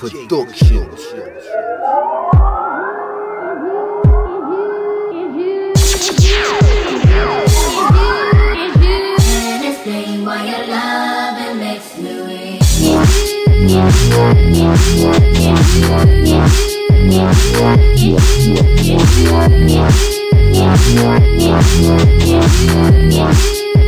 Productions. Yeah.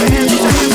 your hands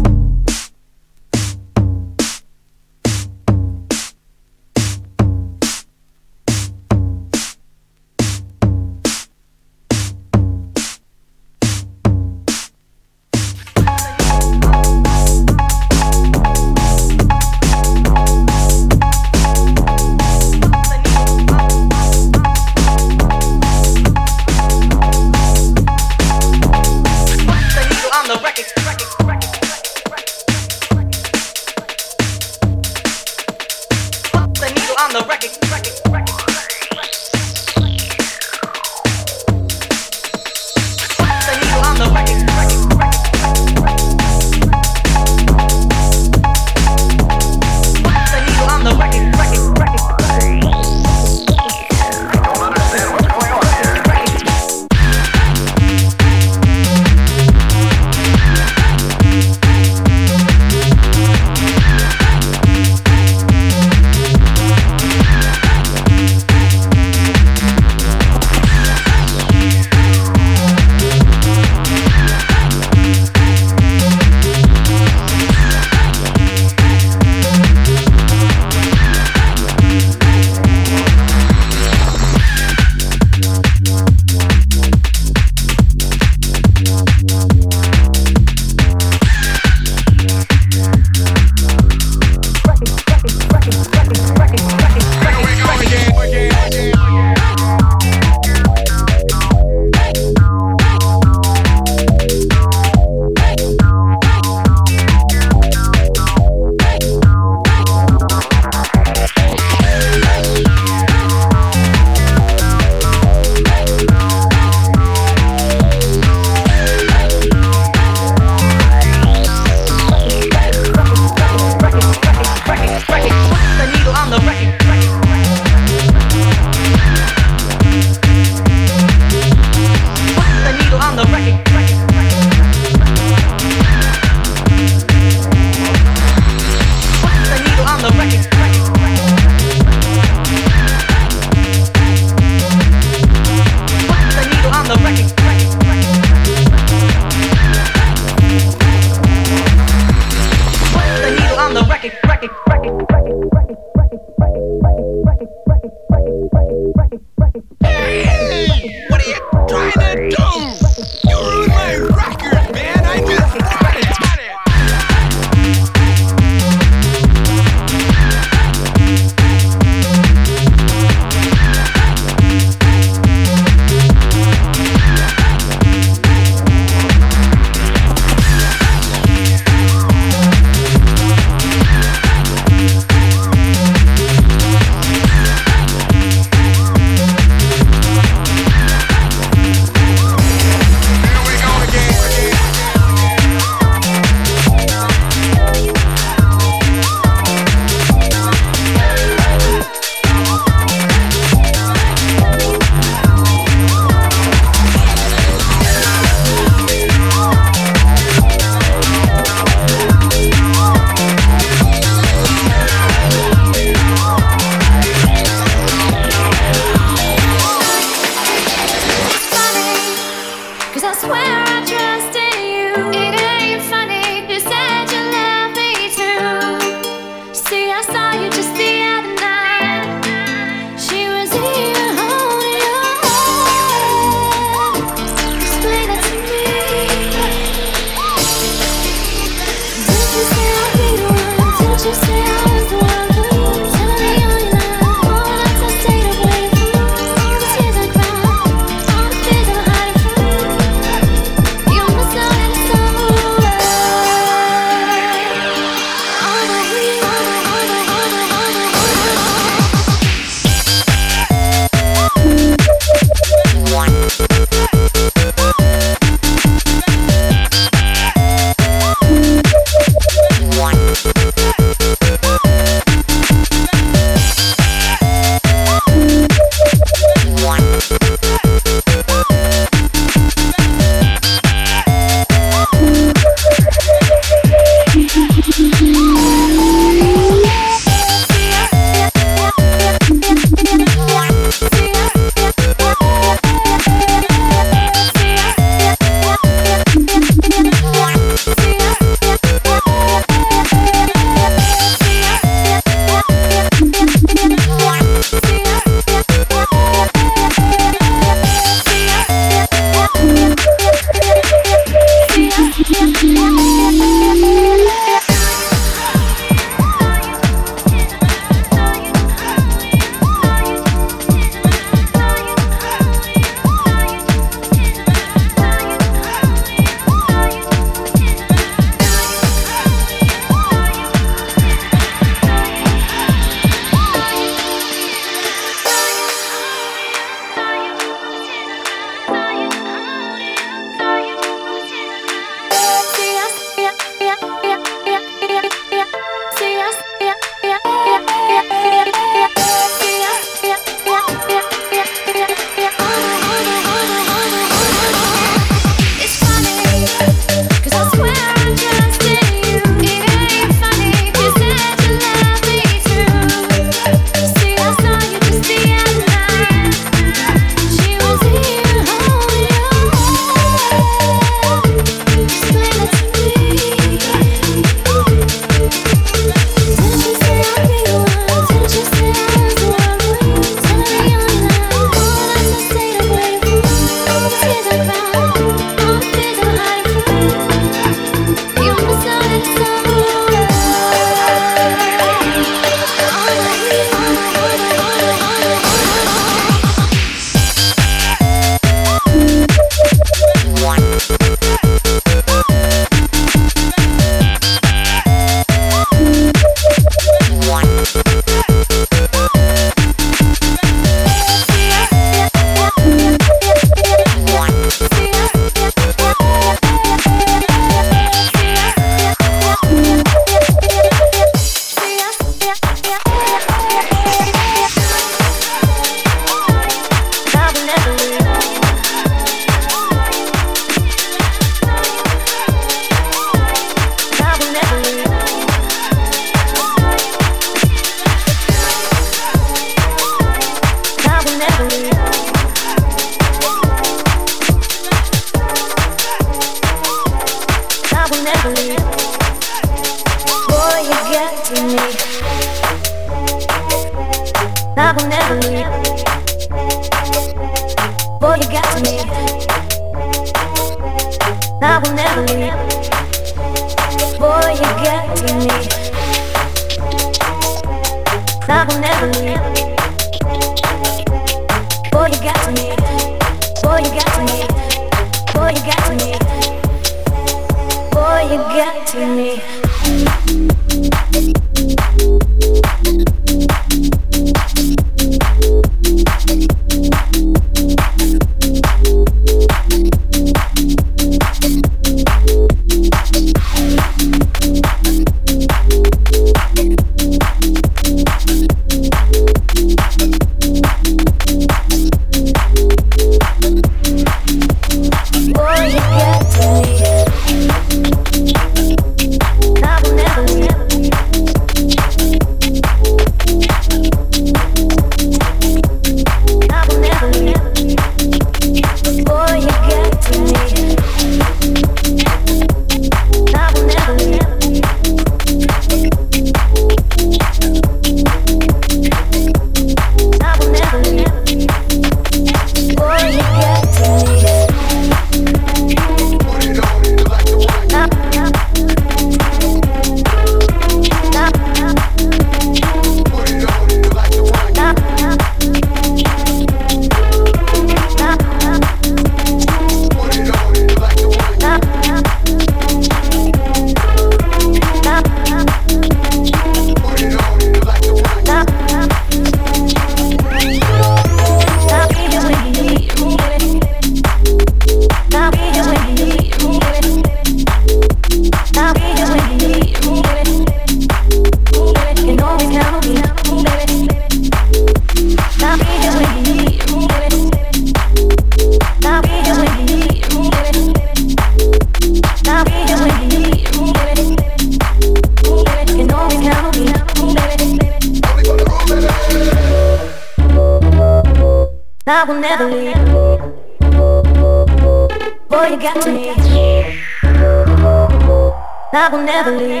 baby, baby, baby,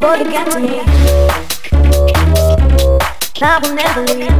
baby, baby, baby, baby.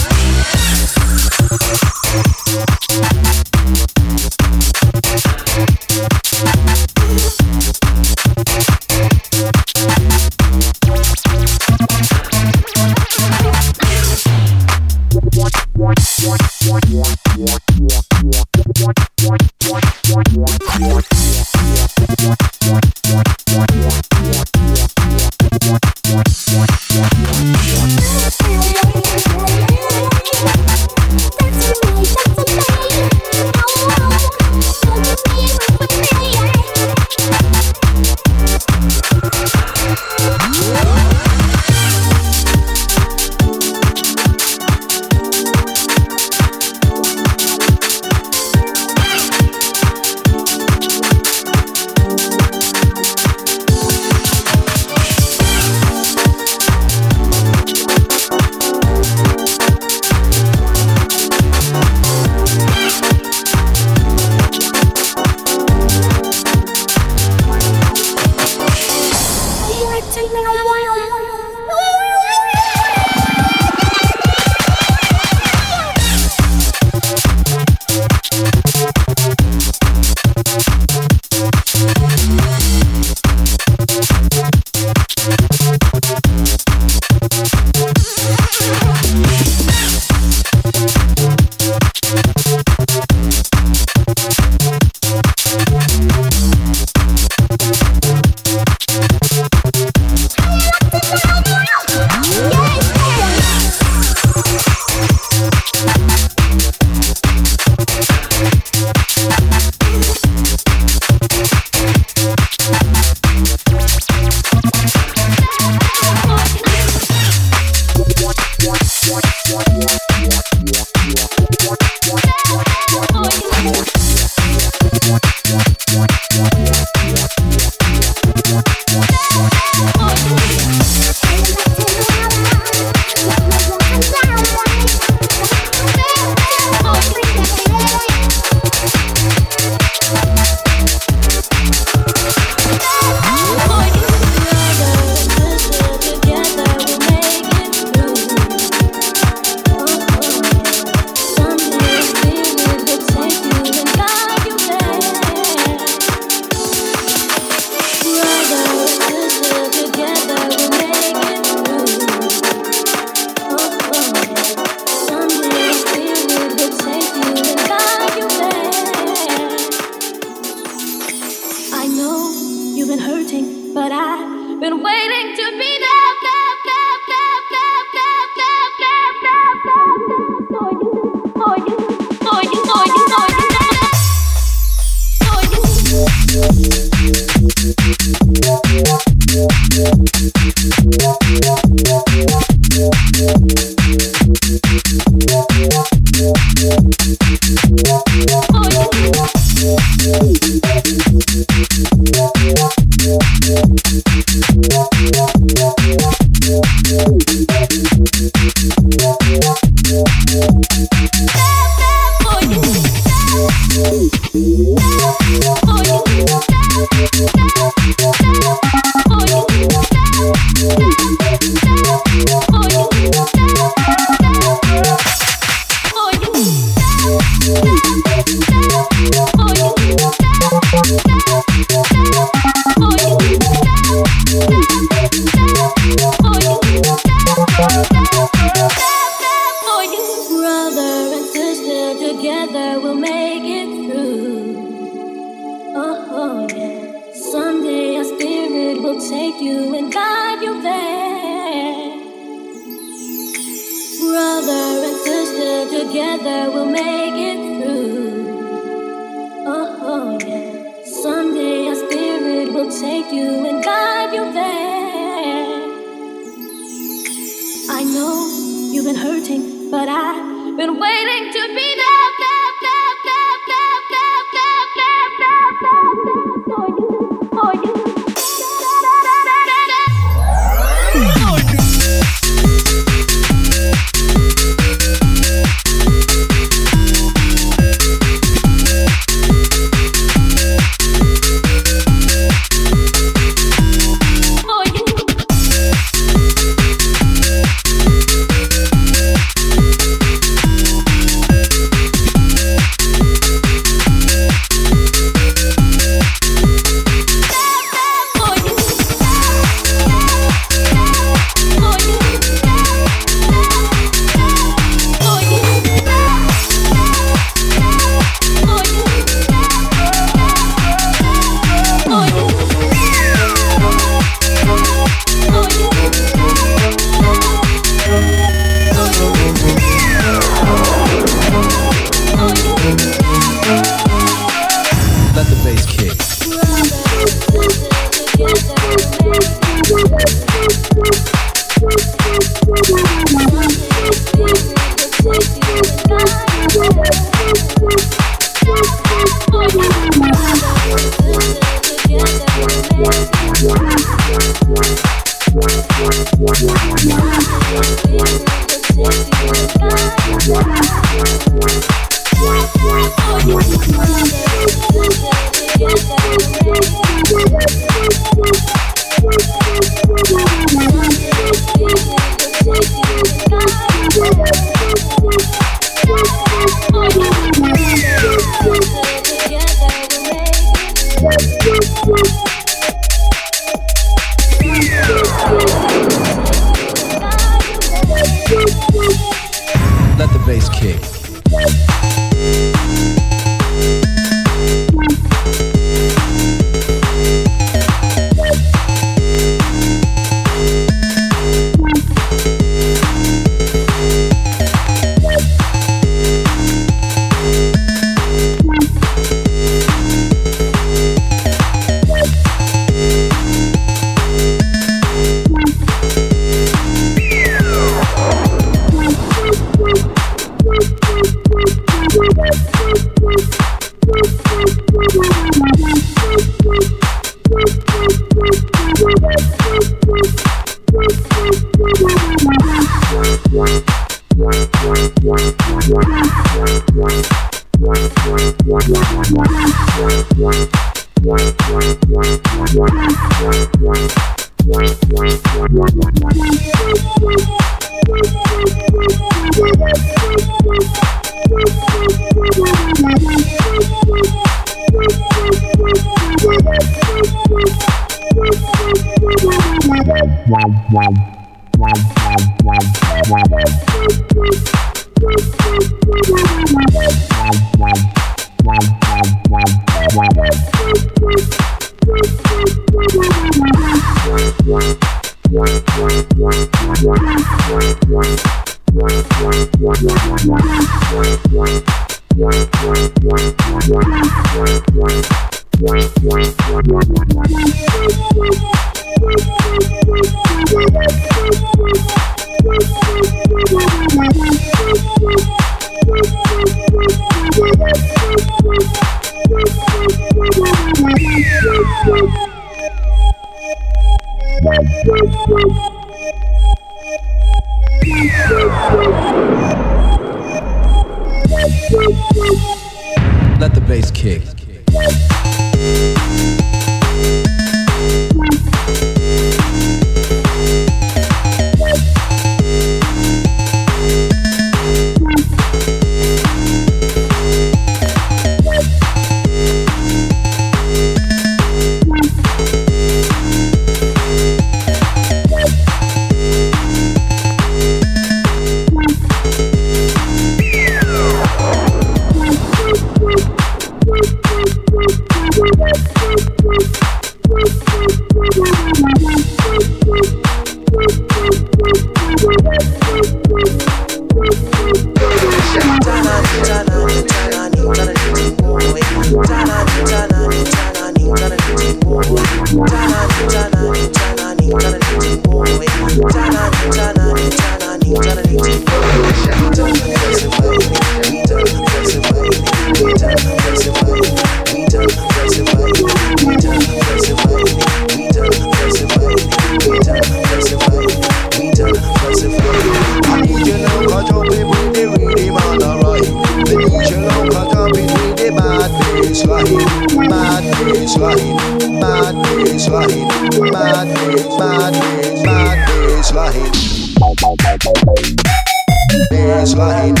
much.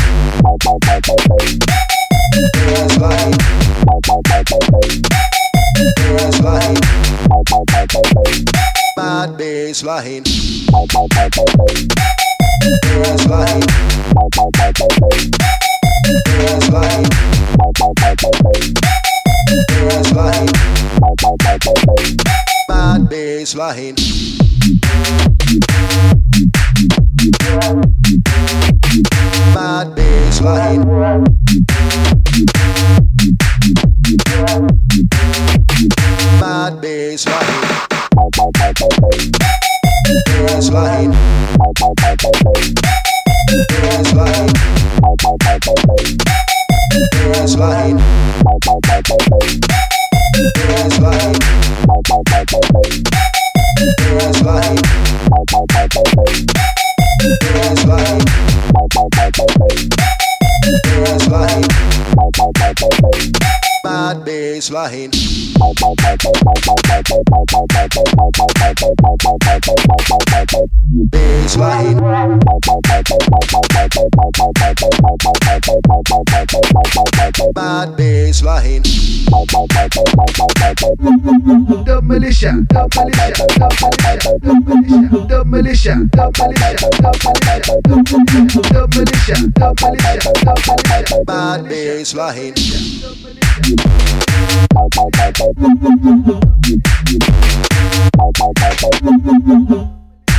Slahin. militia, the militia, the militia, the militia, the militia, the militia, the militia, the militia, the militia, the militia, bad bassline.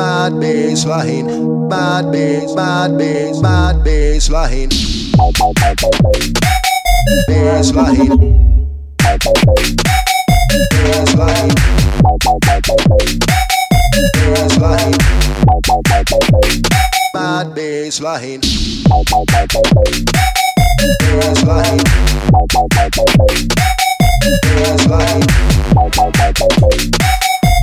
bad bass line, bad bass, bad bass, bad bass line, bass line, bass line, bass line, bad bass line, bass line, bass line.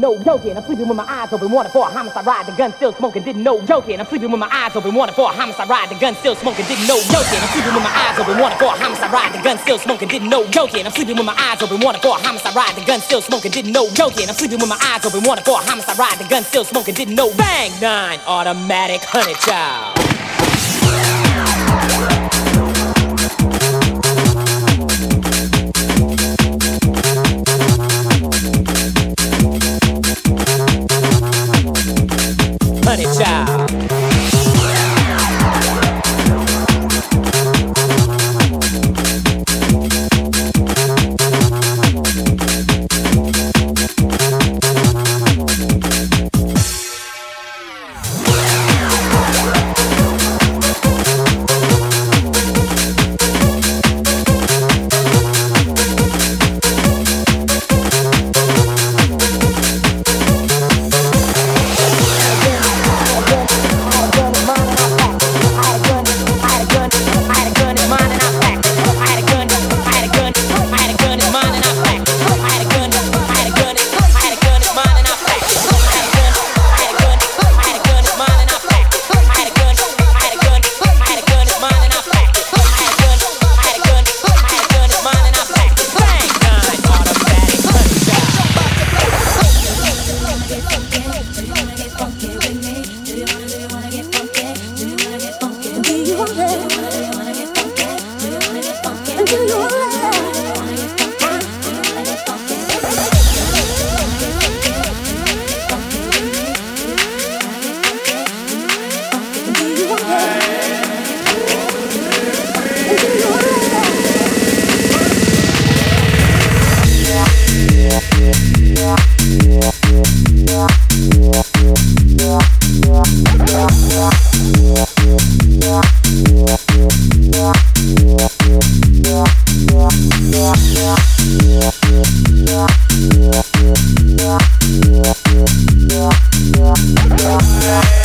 know joking. I'm sleeping with my eyes open, wanted for a homicide ride. The gun still smoking, didn't know joking. I'm sleeping with my eyes open, wanted for a homicide ride. The gun still smoking, didn't know joking. I'm sleeping with my eyes open, wanted for a homicide ride. The gun still smoking, didn't know joking. I'm sleeping with my eyes open, wanted for a homicide ride. The gun still smoking, didn't know joking. I'm sleeping with my eyes open, wanted for a homicide ride. The gun still smoking, didn't know. Bang nine, automatic honey child. We're